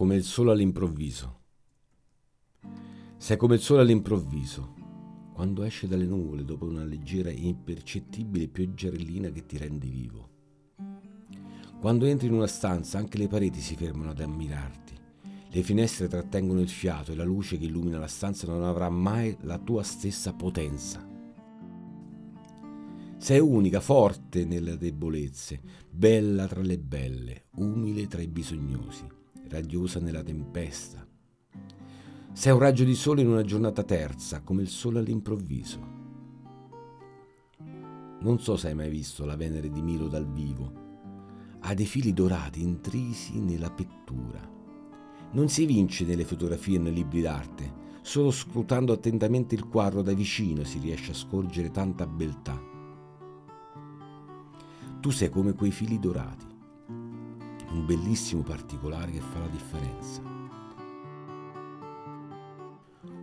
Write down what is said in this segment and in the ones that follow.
come il sole all'improvviso. Sei come il sole all'improvviso, quando esce dalle nuvole dopo una leggera e impercettibile pioggerellina che ti rende vivo. Quando entri in una stanza anche le pareti si fermano ad ammirarti. Le finestre trattengono il fiato e la luce che illumina la stanza non avrà mai la tua stessa potenza. Sei unica, forte nelle debolezze, bella tra le belle, umile tra i bisognosi, radiosa nella tempesta. Sei un raggio di sole in una giornata terza, come il sole all'improvviso. Non so se hai mai visto la Venere di Milo dal vivo. Ha dei fili dorati intrisi nella pettura. Non si vince nelle fotografie e nei libri d'arte, solo scrutando attentamente il quadro da vicino si riesce a scorgere tanta beltà. Tu sei come quei fili dorati, un bellissimo particolare che fa la differenza.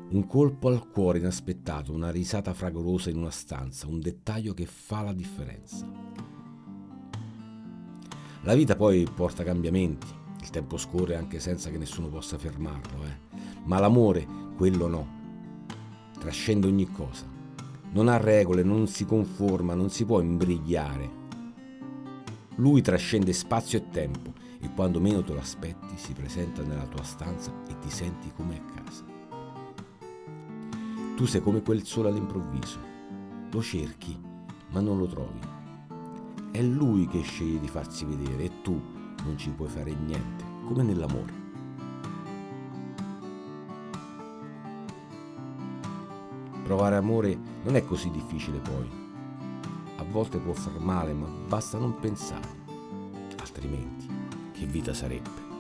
Un colpo al cuore inaspettato, una risata fragorosa in una stanza, un dettaglio che fa la differenza. La vita poi porta cambiamenti, il tempo scorre anche senza che nessuno possa fermarlo, eh? ma l'amore, quello no, trascende ogni cosa. Non ha regole, non si conforma, non si può imbrigliare, lui trascende spazio e tempo quando meno te lo aspetti si presenta nella tua stanza e ti senti come a casa. Tu sei come quel sole all'improvviso. Lo cerchi, ma non lo trovi. È lui che sceglie di farsi vedere e tu non ci puoi fare niente, come nell'amore. Provare amore non è così difficile poi a volte può far male, ma basta non pensare, altrimenti che vita sarebbe.